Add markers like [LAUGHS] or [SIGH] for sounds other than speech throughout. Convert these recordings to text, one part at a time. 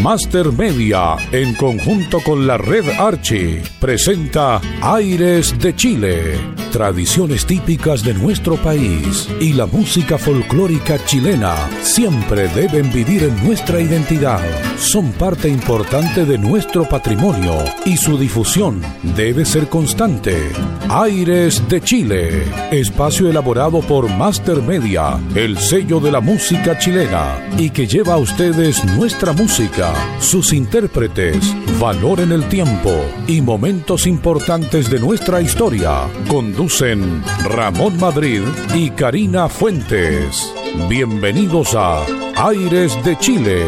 Master Media, en conjunto con la red Archie, presenta Aires de Chile, tradiciones típicas de nuestro país y la música folclórica chilena siempre deben vivir en nuestra identidad. Son parte importante de nuestro patrimonio y su difusión debe ser constante. Aires de Chile, espacio elaborado por Master Media, el sello de la música chilena y que lleva a ustedes nuestra música sus intérpretes, valor en el tiempo y momentos importantes de nuestra historia. Conducen Ramón Madrid y Karina Fuentes. Bienvenidos a Aires de Chile.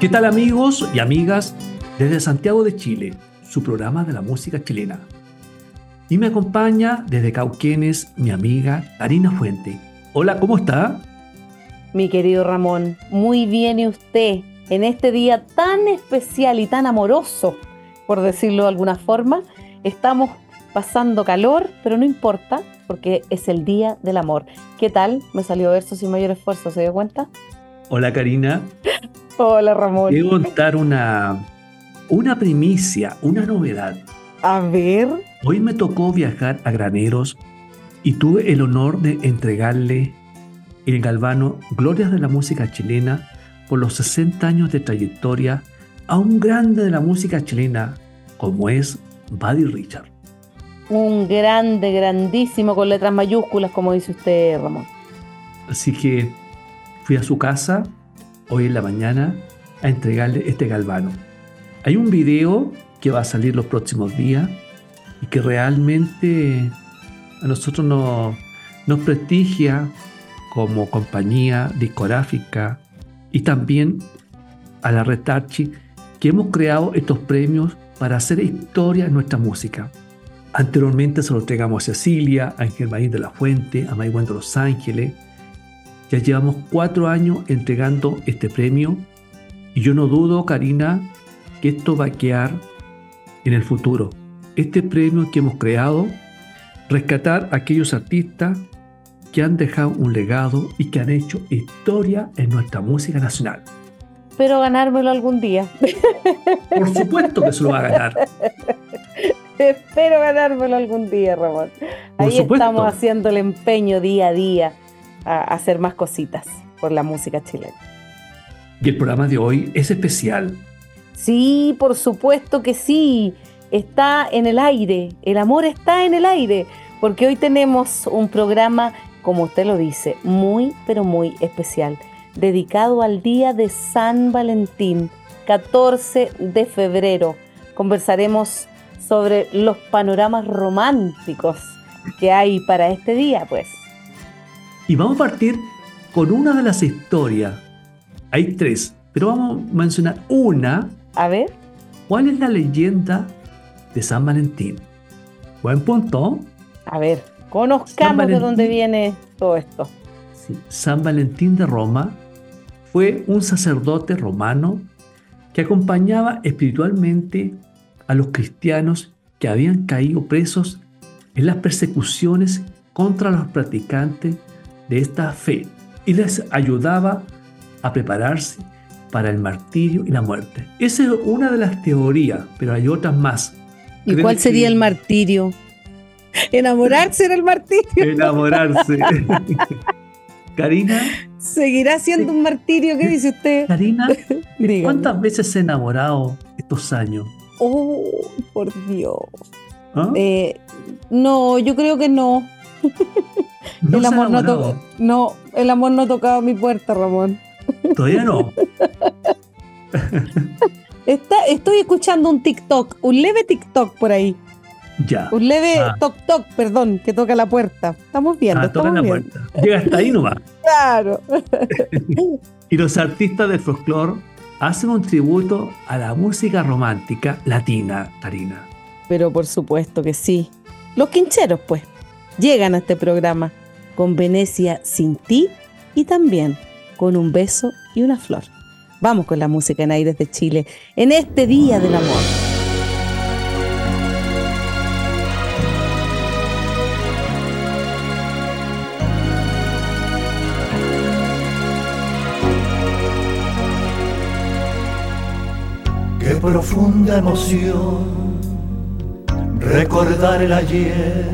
¿Qué tal amigos y amigas desde Santiago de Chile, su programa de la música chilena? Y me acompaña desde Cauquenes mi amiga Karina Fuente. Hola, ¿cómo está? Mi querido Ramón, muy bien y usted en este día tan especial y tan amoroso, por decirlo de alguna forma. Estamos pasando calor, pero no importa, porque es el día del amor. ¿Qué tal? Me salió verso sin mayor esfuerzo, ¿se dio cuenta? Hola Karina. [LAUGHS] Hola Ramón. Quiero contar una, una primicia, una novedad. A ver. Hoy me tocó viajar a Graneros y tuve el honor de entregarle el galvano Glorias de la Música Chilena por los 60 años de trayectoria a un grande de la música chilena como es Buddy Richard. Un grande, grandísimo, con letras mayúsculas, como dice usted, Ramón. Así que fui a su casa hoy en la mañana a entregarle este galvano. Hay un video que va a salir los próximos días y que realmente a nosotros nos prestigia como compañía discográfica y también a la Red que hemos creado estos premios para hacer historia en nuestra música. Anteriormente se lo entregamos a Cecilia, a Ángel Marín de la Fuente, a Maigüen de Los Ángeles. Ya llevamos cuatro años entregando este premio y yo no dudo, Karina, que esto va a quedar en el futuro. Este premio que hemos creado rescatar a aquellos artistas que han dejado un legado y que han hecho historia en nuestra música nacional. Pero ganármelo algún día. Por supuesto que se lo va a ganar. [LAUGHS] Espero ganármelo algún día, Ramón. Ahí estamos haciendo el empeño día a día a hacer más cositas por la música chilena. Y el programa de hoy es especial. Sí, por supuesto que sí está en el aire, el amor está en el aire, porque hoy tenemos un programa, como usted lo dice, muy, pero muy especial, dedicado al Día de San Valentín, 14 de febrero. Conversaremos sobre los panoramas románticos que hay para este día, pues. Y vamos a partir con una de las historias. Hay tres, pero vamos a mencionar una. A ver. ¿Cuál es la leyenda de San Valentín. Buen punto. A ver, conozcamos de dónde viene todo esto. San Valentín de Roma fue un sacerdote romano que acompañaba espiritualmente a los cristianos que habían caído presos en las persecuciones contra los practicantes de esta fe y les ayudaba a prepararse para el martirio y la muerte. Esa es una de las teorías, pero hay otras más. ¿Y cuál sería el martirio? [LAUGHS] Enamorarse era el martirio. Enamorarse. [LAUGHS] Karina. ¿Seguirá siendo un martirio? ¿Qué dice usted? Karina, [LAUGHS] ¿cuántas veces se ha enamorado estos años? Oh, por Dios. ¿Ah? Eh, no, yo creo que no. el amor no, no, el amor no ha tocado mi puerta, Ramón. Todavía no. estoy escuchando un TikTok, un leve TikTok por ahí. Ya. Un leve ah. toc toc, perdón, que toca la puerta. Estamos viendo. Ah, toca la puerta. Llega hasta ahí nomás. [LAUGHS] Claro. [LAUGHS] y los artistas del folclore hacen un tributo a la música romántica latina, Tarina. Pero por supuesto que sí. Los quincheros, pues, llegan a este programa con Venecia sin ti y también con un beso y una flor. Vamos con la música en Aires de Chile en este Día del Amor. Profunda emoción recordar el ayer,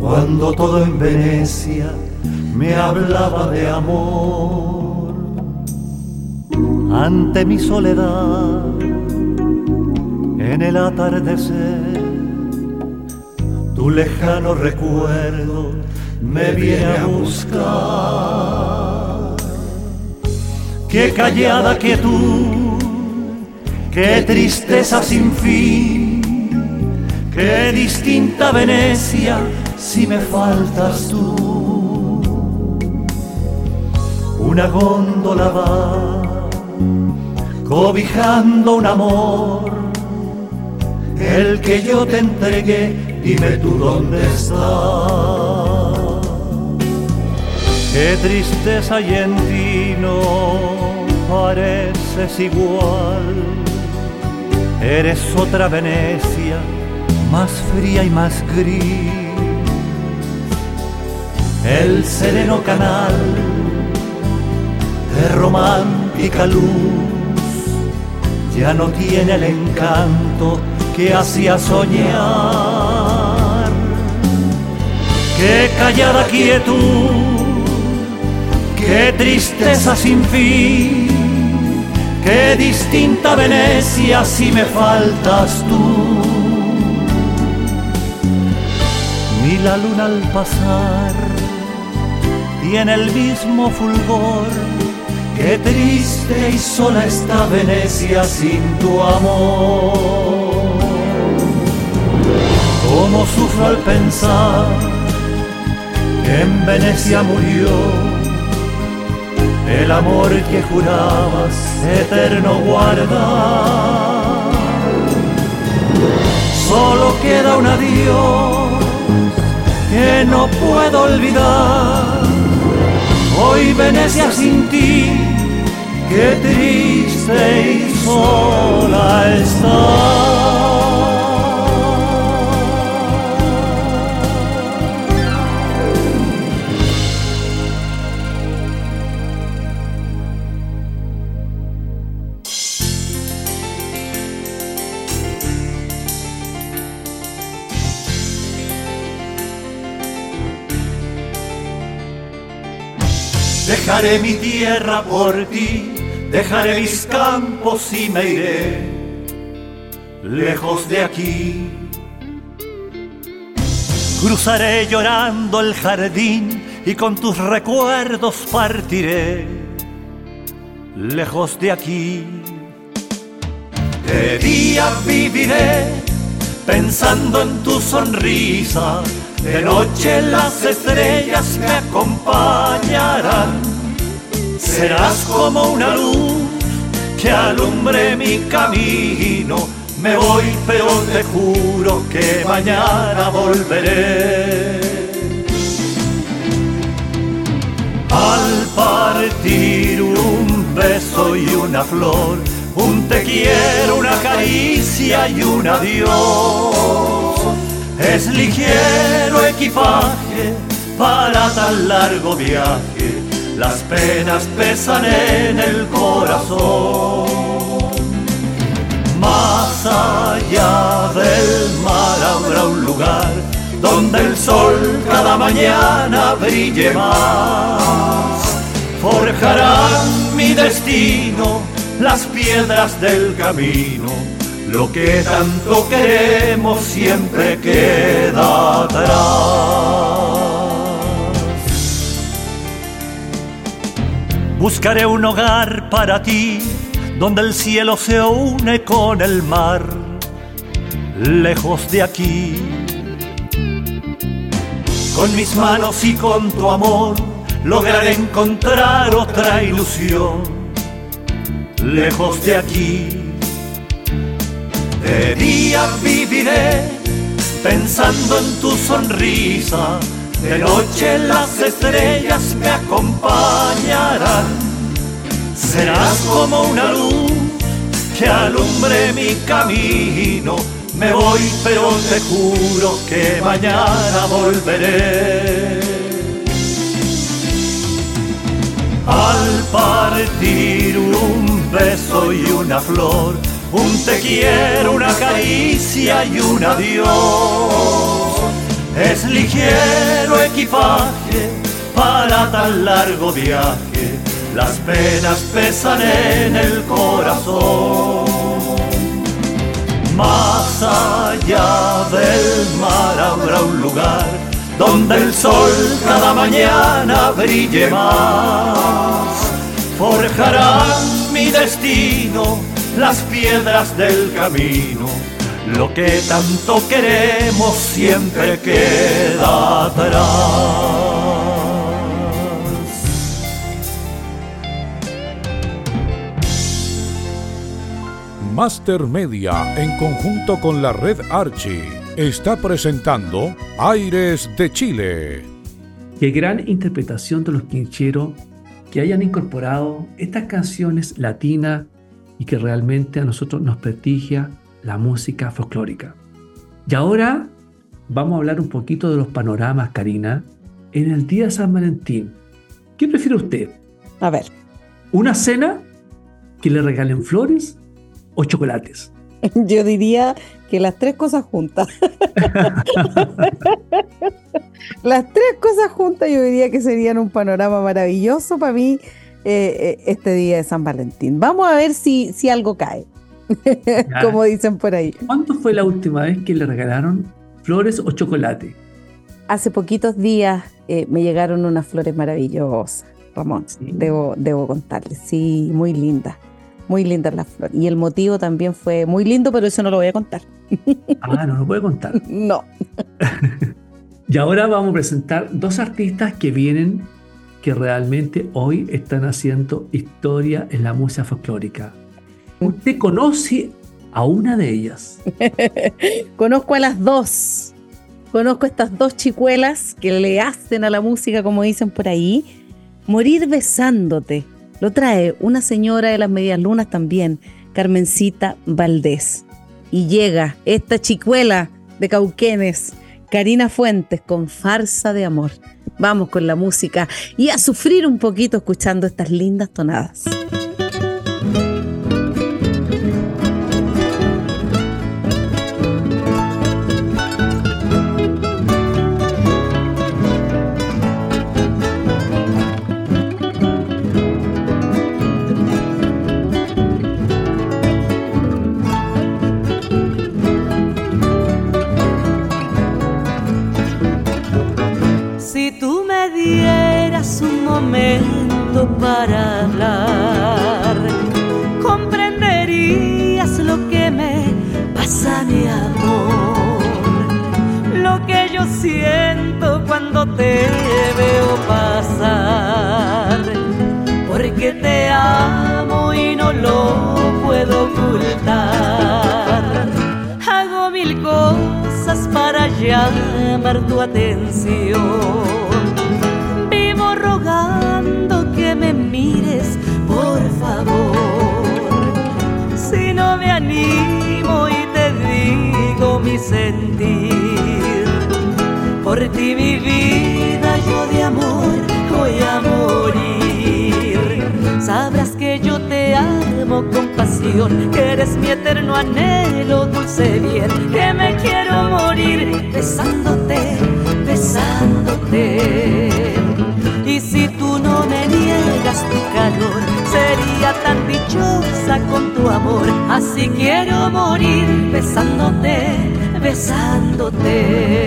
cuando todo en Venecia me hablaba de amor. Ante mi soledad, en el atardecer, tu lejano recuerdo me viene a buscar. Qué callada quietud, qué tristeza sin fin, qué distinta Venecia si me faltas tú. Una góndola va cobijando un amor, el que yo te entregué, dime tú dónde está. Qué tristeza y en ti no pareces igual. Eres otra Venecia, más fría y más gris. El sereno canal de romántica luz ya no tiene el encanto que hacía soñar. Qué callada quietud Qué tristeza sin fin, distinta Venecia si me faltas tú. Ni la luna al pasar tiene el mismo fulgor. Qué triste y sola está Venecia sin tu amor. Cómo sufro al pensar que en Venecia murió el amor que jurabas eterno guardar. Solo queda un adiós que no puedo olvidar. Hoy Venecia sin ti, qué triste y sola está. Dejaré mi tierra por ti, dejaré mis campos y me iré lejos de aquí. Cruzaré llorando el jardín y con tus recuerdos partiré lejos de aquí. De día viviré pensando en tu sonrisa, de noche las estrellas me acompañarán serás como una luz que alumbre mi camino. Me voy, pero te juro que mañana volveré. Al partir un beso y una flor, un te quiero, una caricia y un adiós. Es ligero equipaje para tan largo viaje las penas pesan en el corazón. Más allá del mar habrá un lugar donde el sol cada mañana brille más. Forjarán mi destino las piedras del camino. Lo que tanto queremos siempre queda atrás. Buscaré un hogar para ti, donde el cielo se une con el mar, lejos de aquí. Con mis manos y con tu amor lograré encontrar otra ilusión, lejos de aquí. De día viviré pensando en tu sonrisa de noche las estrellas me acompañarán. Serás como una luz que alumbre mi camino. Me voy, pero te juro que mañana volveré. Al partir un beso y un una flor, un te quiero, una caricia y un adiós. Es ligero equipaje para tan largo viaje, las penas pesan en el corazón. Más allá del mar habrá un lugar donde el sol cada mañana brille más. Forjarán mi destino las piedras del camino. Lo que tanto queremos siempre queda atrás. Master Media, en conjunto con la red Archie, está presentando Aires de Chile. Qué gran interpretación de los quincheros que hayan incorporado estas canciones latinas y que realmente a nosotros nos prestigia la música folclórica. Y ahora vamos a hablar un poquito de los panoramas, Karina, en el día de San Valentín. ¿Qué prefiere usted? A ver. ¿Una cena que le regalen flores o chocolates? [LAUGHS] Yo diría que las tres cosas juntas. [LAUGHS] las tres cosas juntas yo diría que serían un panorama maravilloso para mí eh, eh, este día de San Valentín. Vamos a ver si, si algo cae, como dicen por ahí. ¿Cuándo fue la última vez que le regalaron flores o chocolate? Hace poquitos días eh, me llegaron unas flores maravillosas, Ramón, debo, debo contarles. Sí, muy lindas. Muy lindas las flores. Y el motivo también fue muy lindo, pero eso no lo voy a contar. Ah, no lo puede contar. [LAUGHS] No. [LAUGHS] y ahora vamos a presentar dos artistas que vienen, que realmente hoy están haciendo historia en la música folclórica. ¿Usted conoce a una de ellas? [LAUGHS] Conozco a las dos. Conozco estas dos chicuelas que le hacen a la música, como dicen por ahí, morir besándote. Lo trae una señora de las medias lunas también, Carmencita Valdés. Y llega esta chicuela de Cauquenes, Karina Fuentes, con farsa de amor. Vamos con la música y a sufrir un poquito escuchando estas lindas tonadas. Para hablar. Comprenderías lo que me pasa, mi amor. Lo que yo siento cuando te veo pasar. Porque te amo y no lo puedo ocultar. Hago mil cosas para llamar tu atención sentir, por ti mi vida yo de amor voy a morir. Sabrás que yo te amo con pasión, que eres mi eterno anhelo, dulce bien, que me quiero morir besándote, besándote. Y si tú no me niegas tu calor, sería tan dichosa con tu amor. Así quiero morir besándote, besándote.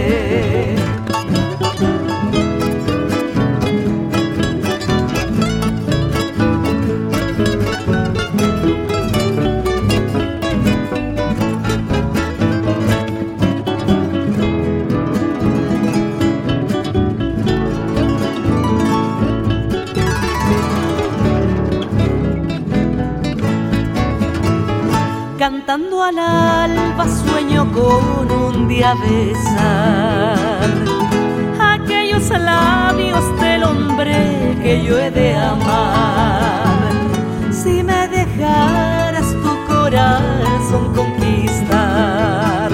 cantando al alba sueño con un día besar aquellos labios del hombre que yo he de amar. Si me dejaras tu corazón conquistar,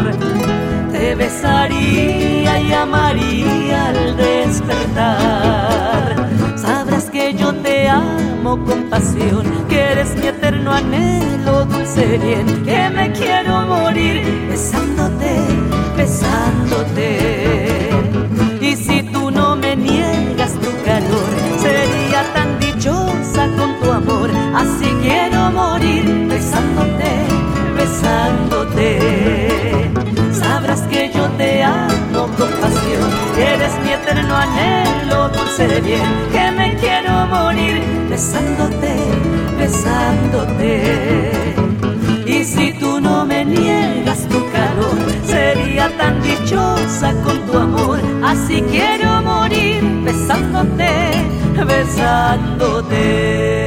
te besaría y amaría al despertar. Sabrás que yo te amo con pasión, que eres mi eterno anhelo, dulce bien que me quiero morir besándote, besándote. Y si tú no me niegas tu calor, sería tan dichosa con tu amor. Así quiero morir besándote, besándote. Sabrás que yo te amo con pasión, eres mi eterno anhelo, dulce bien, que me quiero morir besándote, besándote. Y si tú no me niegas tu calor, sería tan dichosa con tu amor. Así quiero morir besándote, besándote.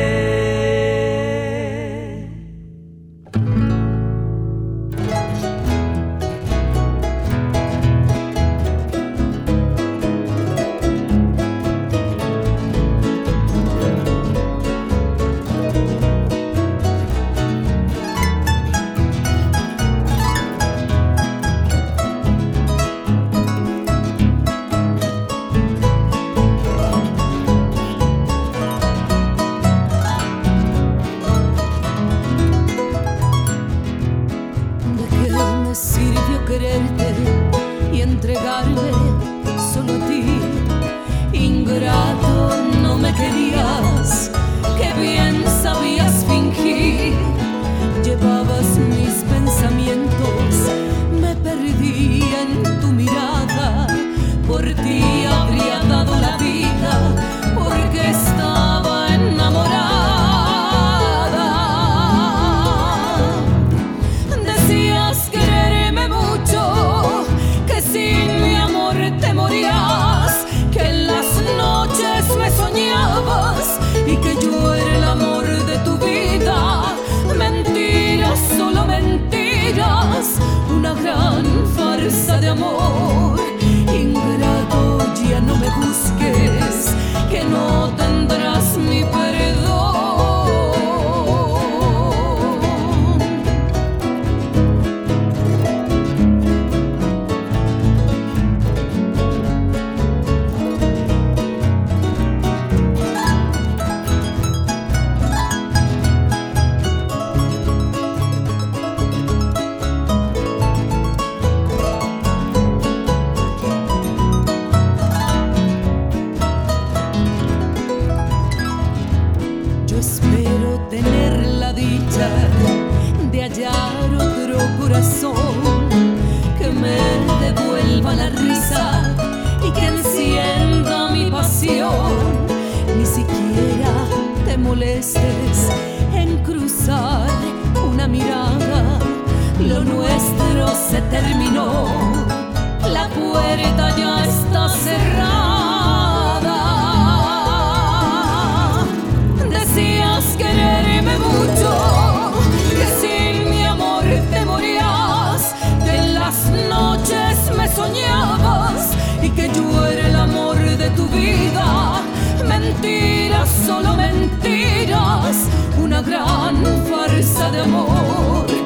querido. nuestro se terminó, la puerta ya está cerrada. Decías quererme mucho, que sin mi amor te morías, que en las noches me soñabas y que yo era el amor de tu vida. Mentiras, solo mentiras, una gran farsa de amor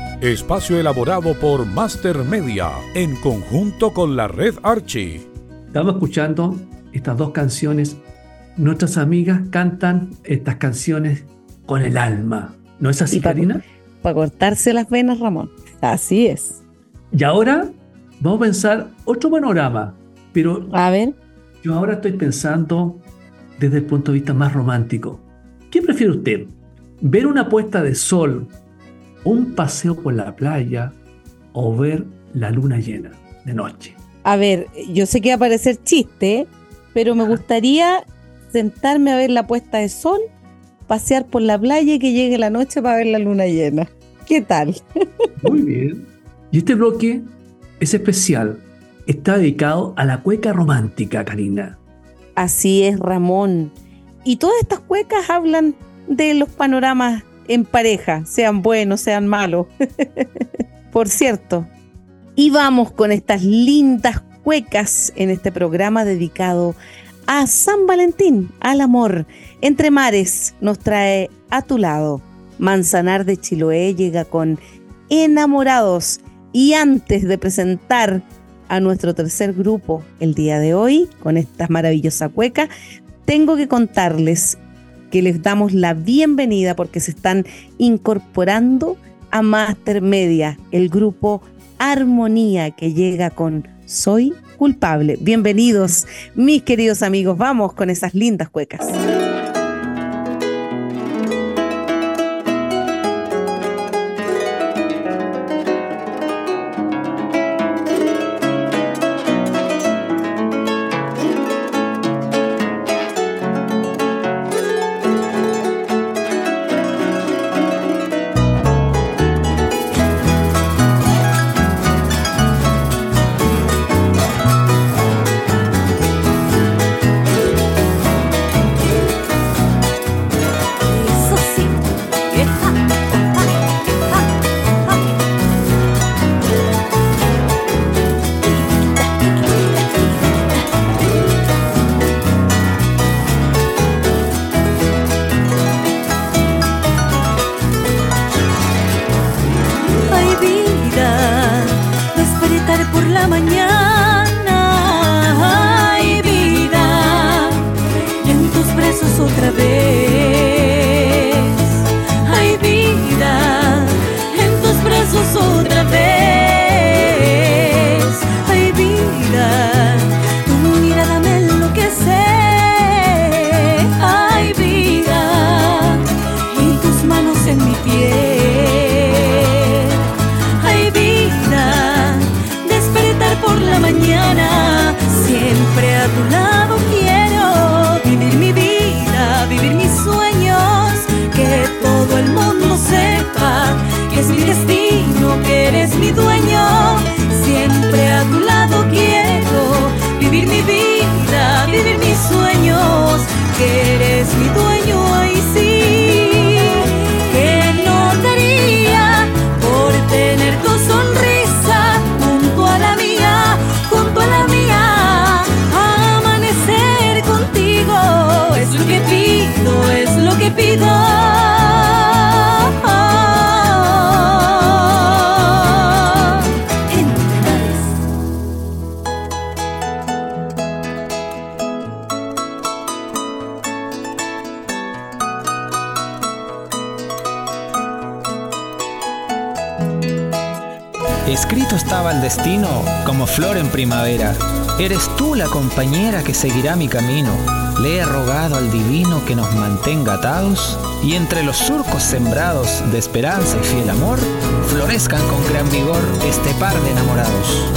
espacio elaborado por Master Media en conjunto con la red Archie. Estamos escuchando estas dos canciones. Nuestras amigas cantan estas canciones con el alma. ¿No es así, Karina? Para cortarse las venas, Ramón. Así es. Y ahora vamos a pensar otro panorama. Pero a ver. Yo ahora estoy pensando desde el punto de vista más romántico. ¿Qué prefiere usted? ¿Ver una puesta de sol, un paseo por la playa o ver la luna llena de noche? A ver, yo sé que va a parecer chiste, pero me gustaría sentarme a ver la puesta de sol, pasear por la playa y que llegue la noche para ver la luna llena. ¿Qué tal? [LAUGHS] Muy bien. Y este bloque es especial. Está dedicado a la cueca romántica, Karina. Así es, Ramón. Y todas estas cuecas hablan de los panoramas en pareja, sean buenos, sean malos. [LAUGHS] Por cierto. Y vamos con estas lindas cuecas en este programa dedicado a San Valentín, al amor. Entre mares nos trae a tu lado. Manzanar de Chiloé llega con Enamorados. Y antes de presentar a nuestro tercer grupo el día de hoy, con esta maravillosa cueca, tengo que contarles que les damos la bienvenida porque se están incorporando a Master Media, el grupo Armonía que llega con Soy culpable. Bienvenidos, mis queridos amigos. Vamos con esas lindas cuecas. Eres tú la compañera que seguirá mi camino. Le he rogado al divino que nos mantenga atados y entre los surcos sembrados de esperanza y fiel amor, florezcan con gran vigor este par de enamorados.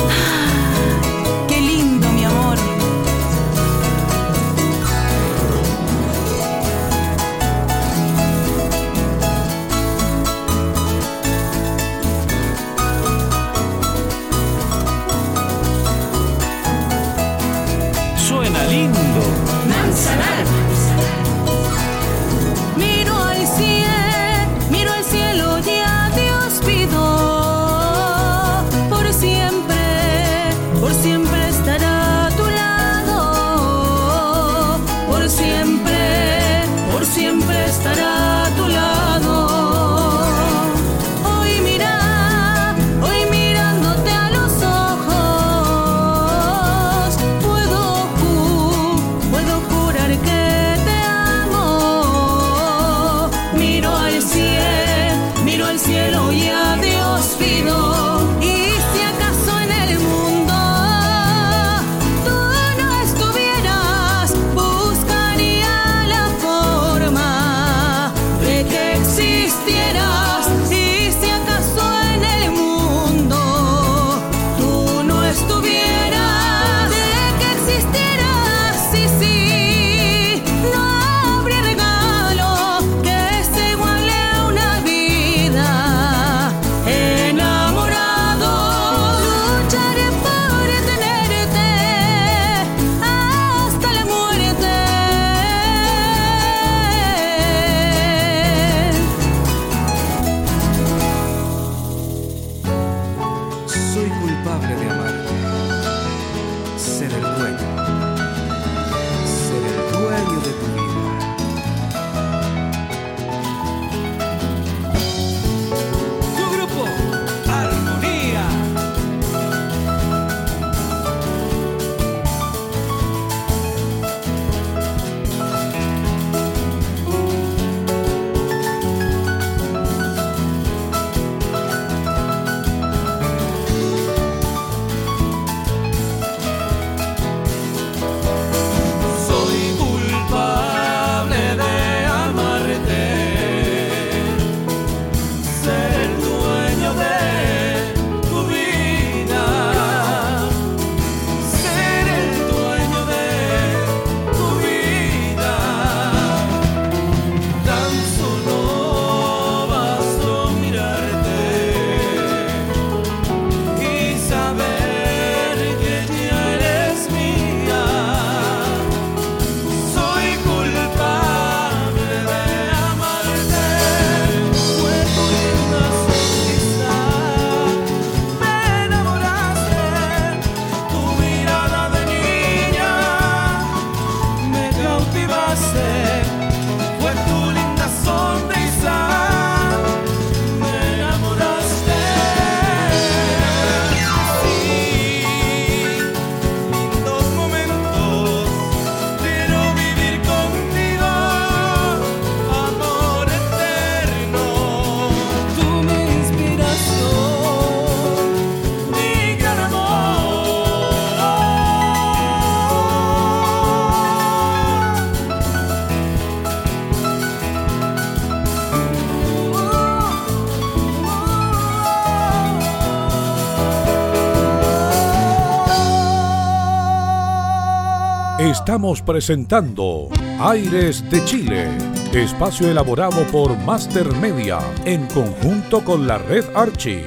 Estamos presentando Aires de Chile, espacio elaborado por Master Media en conjunto con la red Archie.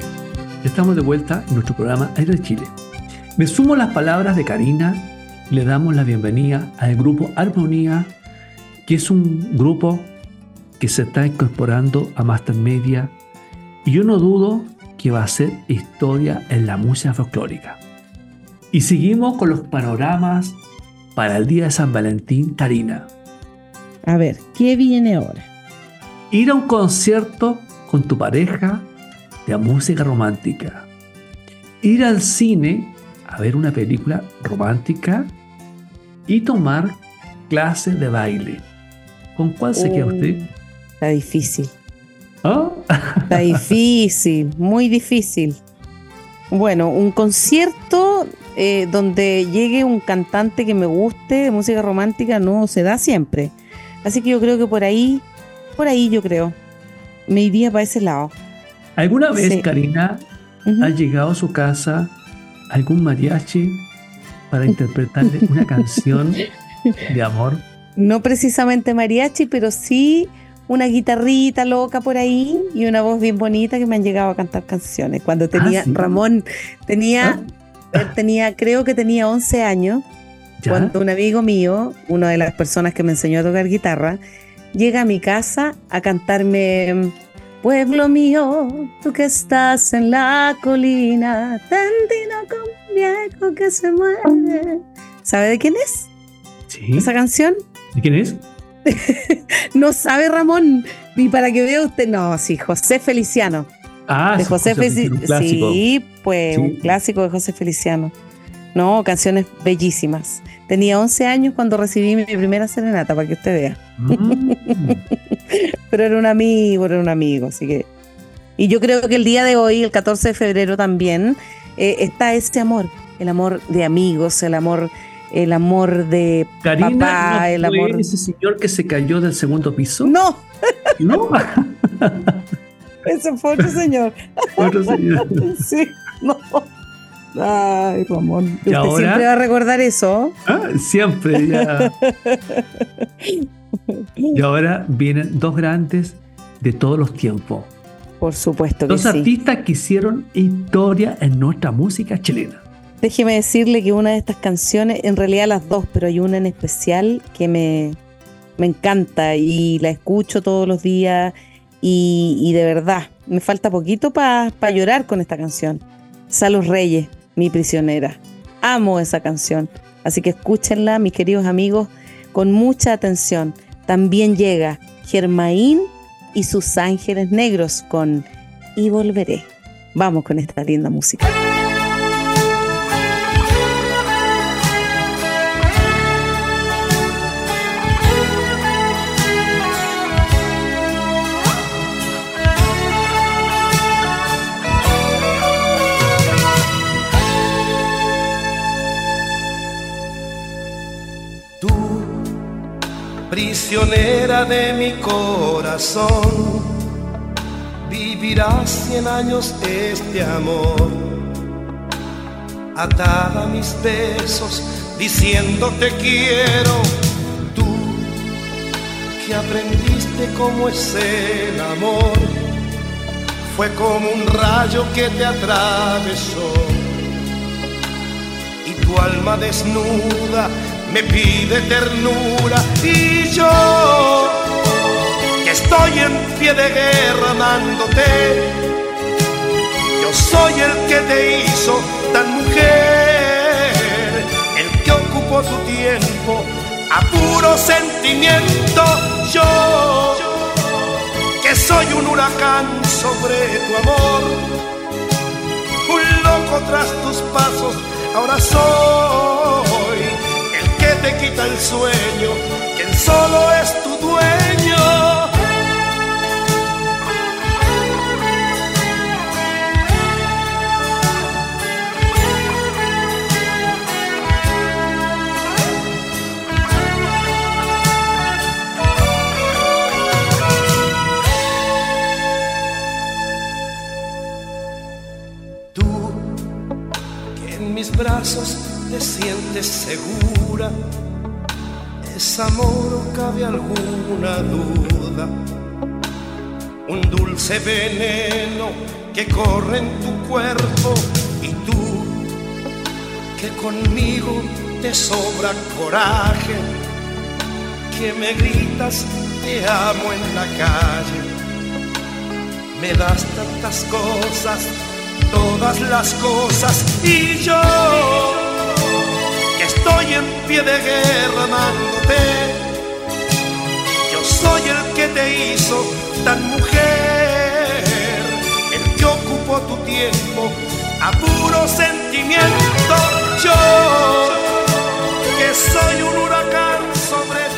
Estamos de vuelta en nuestro programa Aires de Chile. Me sumo las palabras de Karina y le damos la bienvenida al grupo Armonía, que es un grupo que se está incorporando a Master Media y yo no dudo que va a ser historia en la música folclórica. Y seguimos con los panoramas para el día de San Valentín, Karina. A ver, ¿qué viene ahora? Ir a un concierto con tu pareja de música romántica. Ir al cine a ver una película romántica y tomar clases de baile. ¿Con cuál se queda usted? Está difícil. ¿Ah? Está difícil, muy difícil. Bueno, un concierto eh, donde llegue un cantante que me guste de música romántica no se da siempre. Así que yo creo que por ahí, por ahí yo creo, me iría para ese lado. ¿Alguna vez, Sí. Karina, ha llegado a su casa algún mariachi para interpretarle una [LAUGHS] canción de amor? No precisamente mariachi, pero sí una guitarrita loca por ahí y una voz bien bonita que me han llegado a cantar canciones. Cuando tenía, Ah, ¿sí? Ramón tenía, ¿Ah? Él [LAUGHS] tenía, creo que tenía 11 años, ¿Ya? cuando un amigo mío, una de las personas que me enseñó a tocar guitarra, llega a mi casa a cantarme Pueblo mío, tú que estás en la colina, tendino con viejo que se muere. ¿Sabe de quién es ¿Sí? esa canción? ¿De quién es? [LAUGHS] No sabe Ramón, ni para que vea usted. No, sí, José Feliciano. Ah, de sí, José Feliciano. Sí, pues Sí. un clásico de José Feliciano. No, canciones bellísimas. Tenía 11 años cuando recibí mi primera serenata, para que usted vea. Mm. [LAUGHS] Pero era un amigo, era un amigo, así que... Y yo creo que el día de hoy, el 14 de febrero también, eh, está ese amor. El amor de amigos, el amor, el amor de Karina, papá, ¿no el amor... ese señor que se cayó del segundo piso? No, No. [LAUGHS] ese fue otro señor. Otro señor. [LAUGHS] Sí, no. Ay, Ramón. Usted ahora? siempre va a recordar eso. Ah, siempre ya. Y ahora vienen dos grandes de todos los tiempos. Por supuesto que Dos sí. artistas que hicieron historia en nuestra música chilena. Déjeme decirle que una de estas canciones, en realidad las dos, pero hay una en especial que me, me encanta y la escucho todos los días y, y de verdad, me falta poquito para llorar con esta canción. Salud Reyes, mi prisionera. Amo esa canción. Así que escúchenla, mis queridos amigos, con mucha atención. También llega Germaín y sus ángeles negros con Y volveré. Vamos con esta linda música. Prisionera de mi corazón, vivirás cien años este amor, atada a mis besos, diciendo te quiero. Tú, que aprendiste cómo es el amor, fue como un rayo que te atravesó. Y tu alma desnuda me pide ternura y yo que estoy en pie de guerra amándote. Yo soy el que te hizo tan mujer el que ocupó tu tiempo a puro sentimiento. Yo que soy un huracán sobre tu amor un loco tras tus pasos, ahora soy te quita el sueño, quien solo es tu dueño. Tú, que en mis brazos te sientes segura, ¿Es amor o cabe alguna duda? Un dulce veneno que corre en tu cuerpo y tú que conmigo te sobra coraje, que me gritas te amo en la calle, me das tantas cosas, todas las cosas y yo estoy en pie de guerra amándote, yo soy el que te hizo tan mujer, el que ocupó tu tiempo a puro sentimiento. Yo, que soy un huracán sobre tu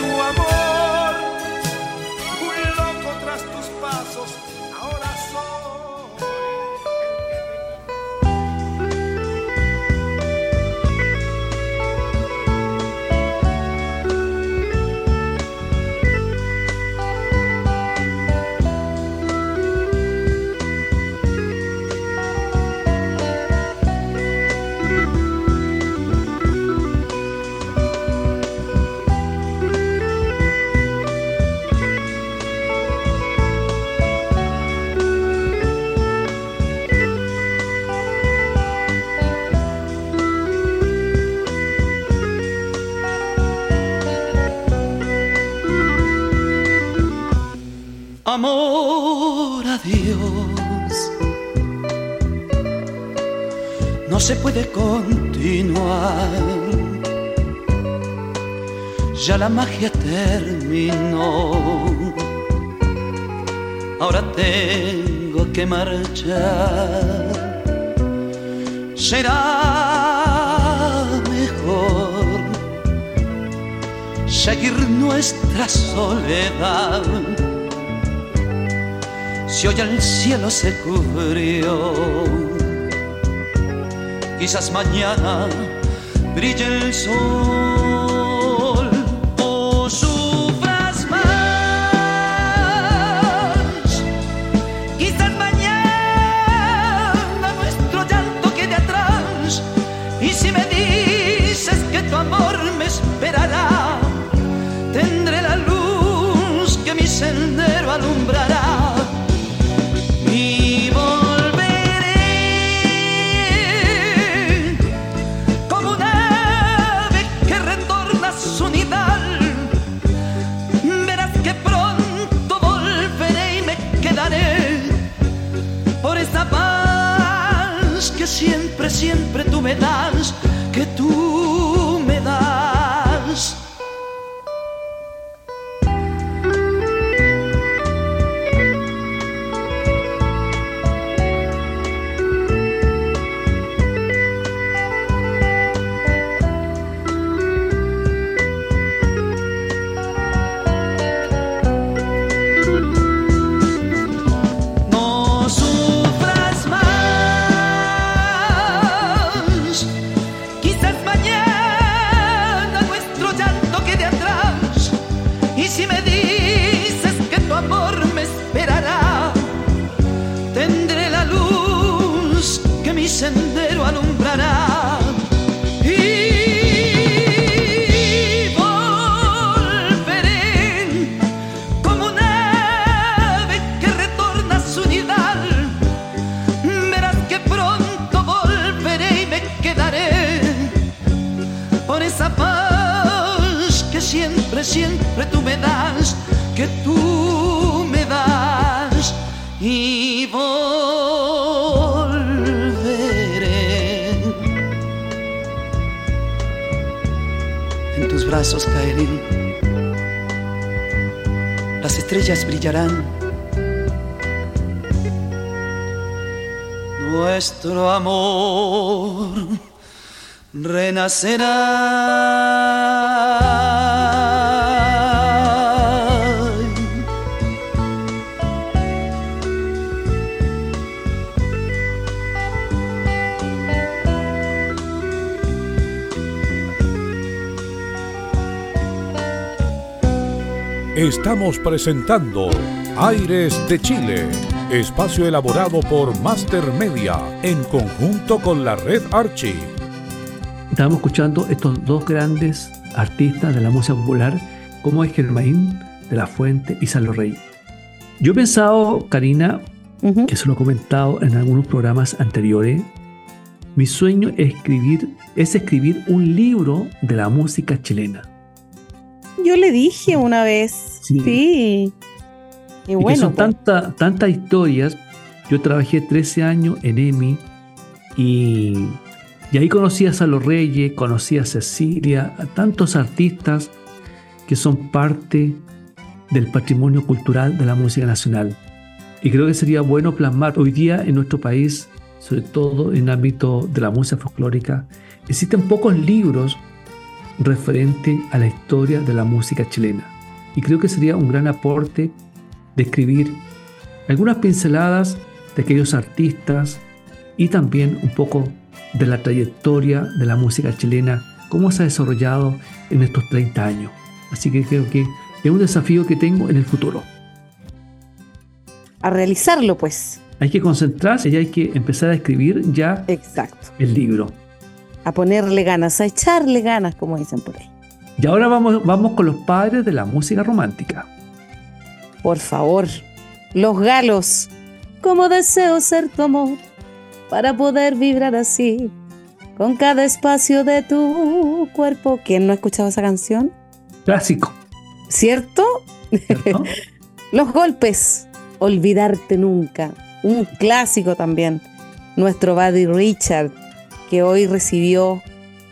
se puede continuar. Ya la magia terminó. Ahora tengo que marchar. Será mejor seguir nuestra soledad si hoy el cielo se cubrió, quizás mañana brille el sol siempre brazos. Las estrellas brillarán. Nuestro amor renacerá. Estamos presentando Aires de Chile, espacio elaborado por Master Media en conjunto con la red Archie. Estábamos escuchando estos dos grandes artistas de la música popular como es Germain de la Fuente y Salo Rey. Yo he pensado, Karina, que se lo he comentado en algunos programas anteriores, mi sueño es escribir, es escribir un libro de la música chilena. Yo le dije una vez. Sí. Sí. Y Y bueno, que son pues, tanta- tantas historias. Yo trabajé 13 años en EMI y, y ahí conocí a Salo Reyes, conocí a Cecilia, a tantos artistas que son parte del patrimonio cultural de la música nacional. Y creo que sería bueno plasmar hoy día en nuestro país, sobre todo en el ámbito de la música folclórica, existen pocos libros referentes a la historia de la música chilena. Y creo que sería un gran aporte de escribir algunas pinceladas de aquellos artistas y también un poco de la trayectoria de la música chilena, cómo se ha desarrollado en estos 30 años. Así que creo que es un desafío que tengo en el futuro. a realizarlo, pues. Hay que concentrarse y hay que empezar a escribir ya Exacto. el libro. A ponerle ganas, a echarle ganas, como dicen por ahí. Y ahora vamos, vamos con los padres de la música romántica. Por favor. Los galos. Como deseo ser tu amor para poder vibrar así con cada espacio de tu cuerpo. ¿Quién no ha escuchado esa canción? Clásico, ¿Cierto? ¿cierto? [LAUGHS] Los golpes. Olvidarte nunca. Un clásico también. Nuestro Buddy Richard, que hoy recibió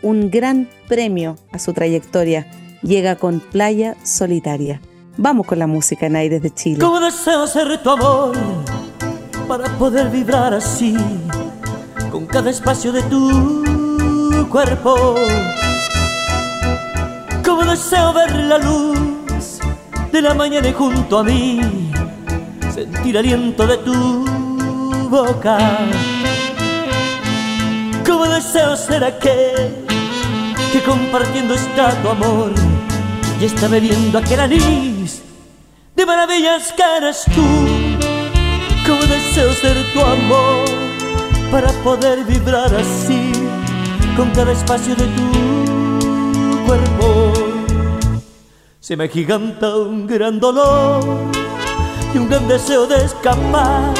un gran premio a su trayectoria. Llega con Playa Solitaria. Vamos con la música en Aires de Chile. Como deseo ser tu amor para poder vibrar así con cada espacio de tu cuerpo. Como deseo ver la luz de la mañana junto a mí sentir aliento de tu boca. Deseo ser aquel que compartiendo está tu amor y está bebiendo aquel anís de maravillas que eres tú. Como deseo ser tu amor para poder vibrar así con cada espacio de tu cuerpo. Se me agiganta un gran dolor y un gran deseo de escapar.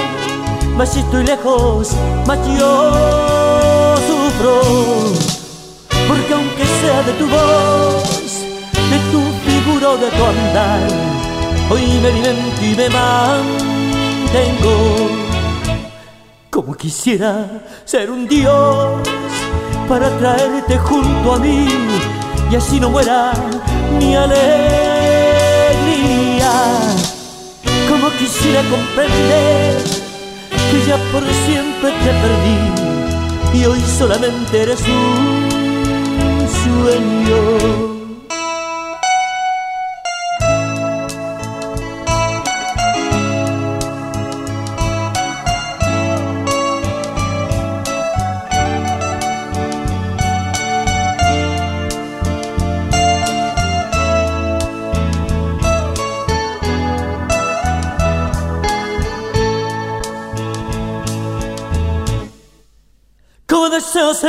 Mas si estoy lejos, más yo Porque aunque sea de tu voz, de tu figura o de tu andar, hoy me alimento y me mantengo. Como quisiera ser un dios para traerte junto a mí y así no muera mi alegría. Como quisiera comprender que ya por siempre te perdí y hoy solamente eres un sueño.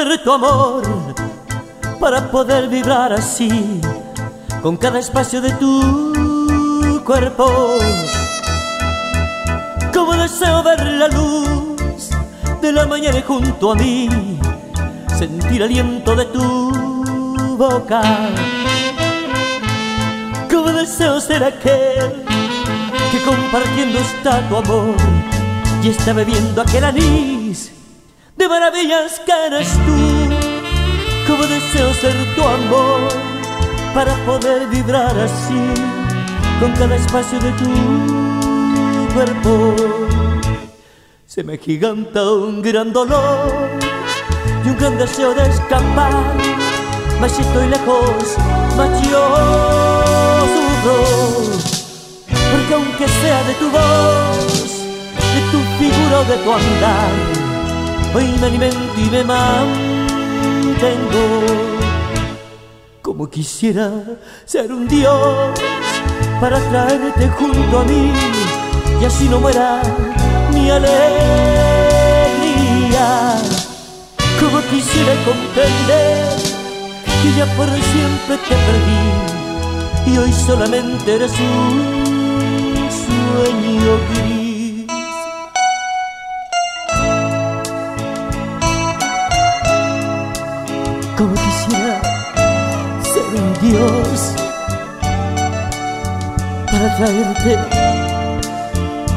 Tu amor para poder vibrar así con cada espacio de tu cuerpo. Como deseo ver la luz de la mañana junto a mí sentir aliento de tu boca. Como deseo ser aquel que compartiendo está tu amor y está bebiendo aquel anís de maravillas que eres tú. Como deseo ser tu amor para poder vibrar así con cada espacio de tu cuerpo. Se me giganta un gran dolor y un gran deseo de escapar. Mas si estoy lejos, más yo sufro. Porque aunque sea de tu voz, de tu figura o de tu andar, Hoy me alimento y me mantengo. Como quisiera ser un dios para traerte junto a mí y así no muera mi alegría. Como quisiera comprender que ya por siempre te perdí y hoy solamente eres un sueño gris. Dios para traerte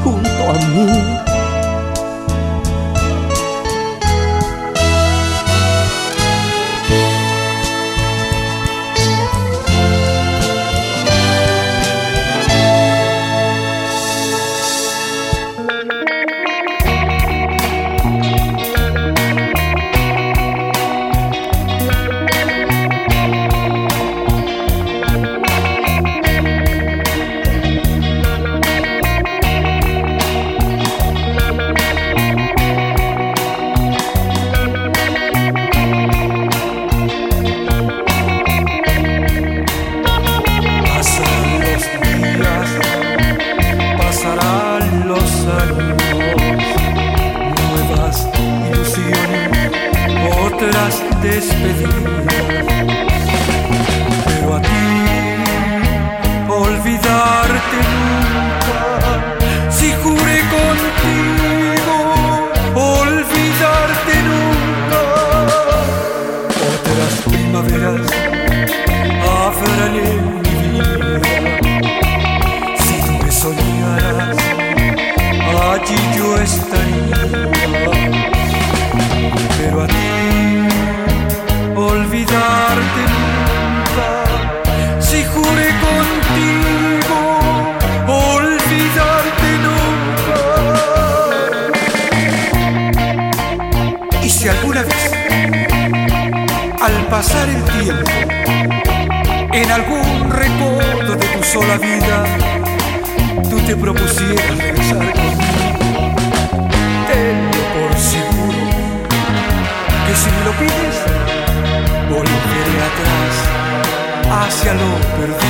junto a mí. cielo perdido.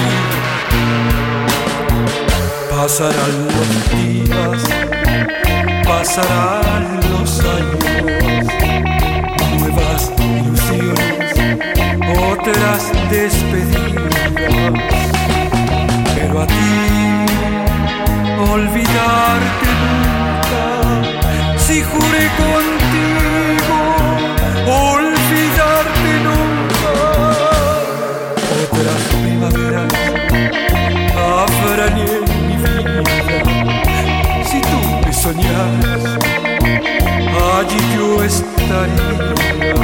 Pasarán los días, pasarán los años, nuevas ilusiones, otras despedidas. Pero a ti, olvidarte nunca, si juré con allí yo estaré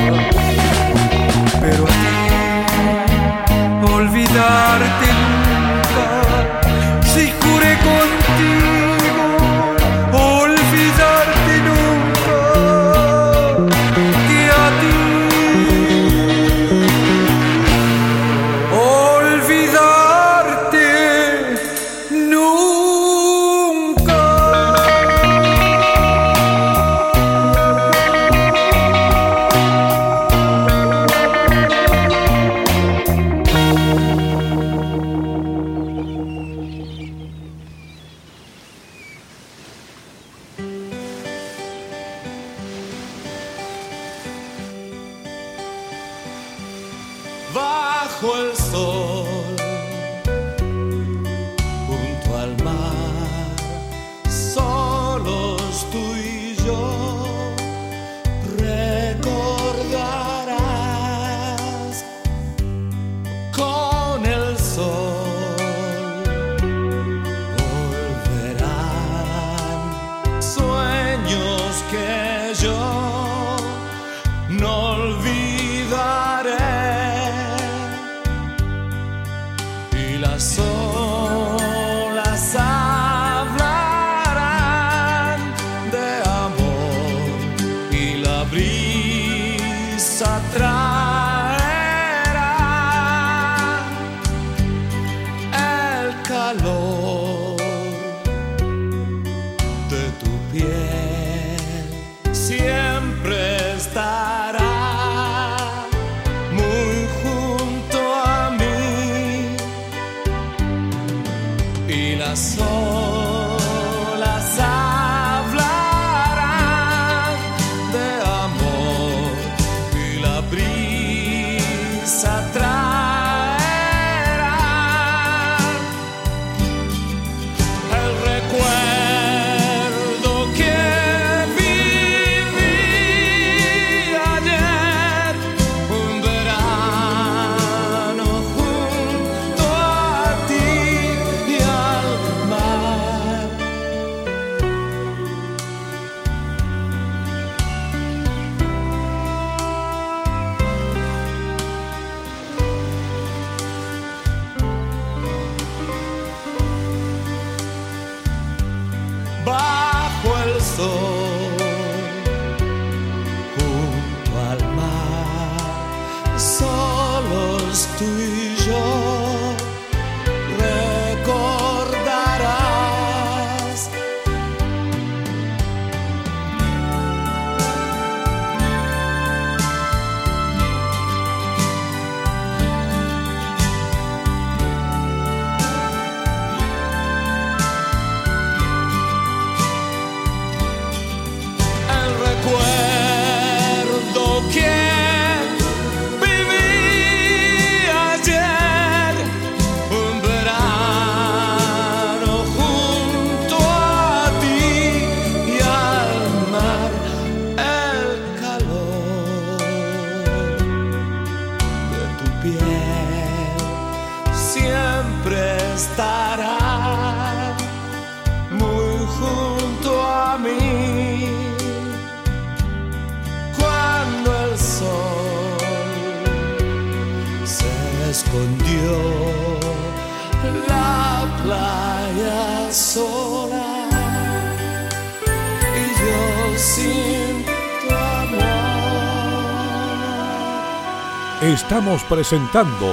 presentando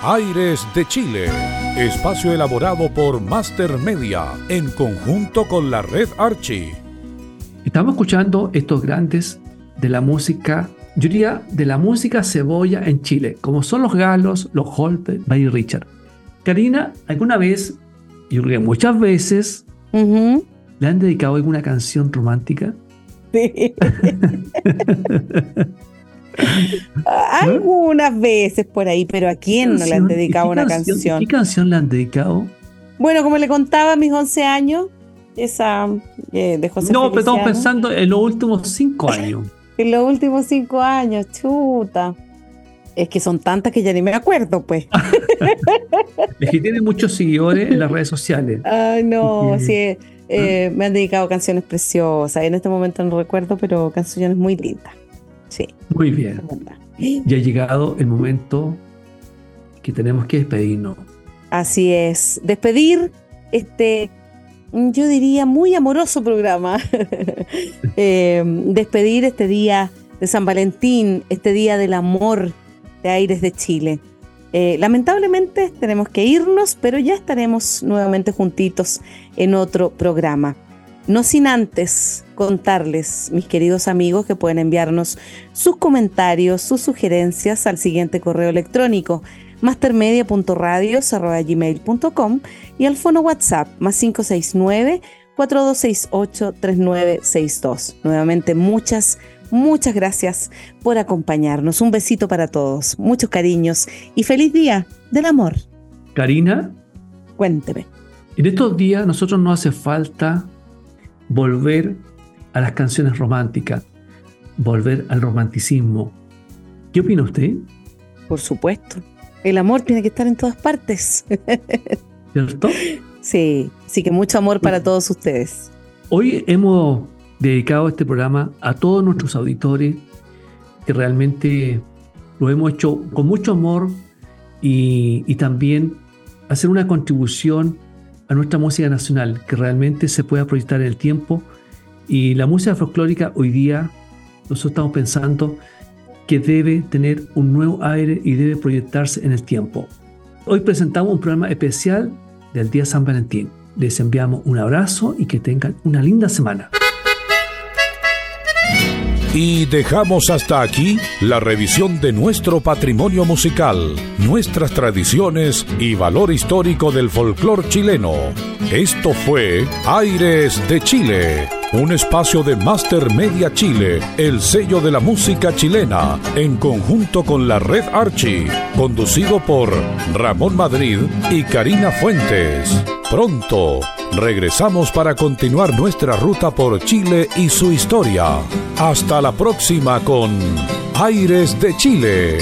Aires de Chile, espacio elaborado por Master Media en conjunto con la red Archie. Estamos escuchando estos grandes de la música, yo diría de la música cebolla en Chile, como son los Galos, los Holpe, Buddy Richard. Karina, ¿alguna vez, yo creo que muchas veces, le han dedicado alguna canción romántica? Sí. [LAUGHS] [LAUGHS] Algunas veces por ahí, pero ¿a quién no le han Canción, ¿y dedicado una canción- canción? ¿Qué canción le han dedicado? Bueno, como le contaba a mis 11 años, esa eh, de José no, pero estamos pensando en los últimos cinco años. [LAUGHS] En los últimos cinco años, chuta. Es que son tantas que ya ni me acuerdo, pues. [LAUGHS] Es que tiene muchos seguidores en las redes sociales. Ay, no, Sí. eh, me han dedicado canciones preciosas. En este momento no recuerdo, pero canciones muy lindas. Sí, Muy bien. Ya ha llegado el momento que tenemos que despedirnos. Así es. Despedir este, yo diría, muy amoroso programa. [LAUGHS] Eh, despedir este día de San Valentín, este día del amor de Aires de Chile. Eh, lamentablemente tenemos que irnos, pero ya estaremos nuevamente juntitos en otro programa. No sin antes contarles, mis queridos amigos, que pueden enviarnos sus comentarios, sus sugerencias al siguiente correo electrónico mastermedia.radios.gmail.com y al fono WhatsApp más 569 4268 3962. Nuevamente muchas, muchas gracias por acompañarnos. Un besito para todos, muchos cariños y feliz día del amor. Karina, Cuénteme. en estos días nosotros no hace falta volver a las canciones románticas, volver al romanticismo. ¿Qué opina usted? Por supuesto. El amor tiene que estar en todas partes. [LAUGHS] ¿Cierto? sí, así que mucho amor para todos ustedes. Hoy hemos dedicado este programa a todos nuestros auditores que realmente lo hemos hecho con mucho amor y, y también hacer una contribución a nuestra música nacional que realmente se pueda proyectar en el tiempo y la música folclórica hoy día nosotros estamos pensando que debe tener un nuevo aire y debe proyectarse en el tiempo. Hoy presentamos un programa especial del Día San Valentín. Les enviamos un abrazo y que tengan una linda semana. Y dejamos hasta aquí la revisión de nuestro patrimonio musical, nuestras tradiciones y valor histórico del folclor chileno. Esto fue Aires de Chile, un espacio de Master Media Chile, el sello de la música chilena, en conjunto con la red Archie, conducido por Ramón Madrid y Karina Fuentes. Pronto regresamos para continuar nuestra ruta por Chile y su historia. Hasta la próxima con Aires de Chile.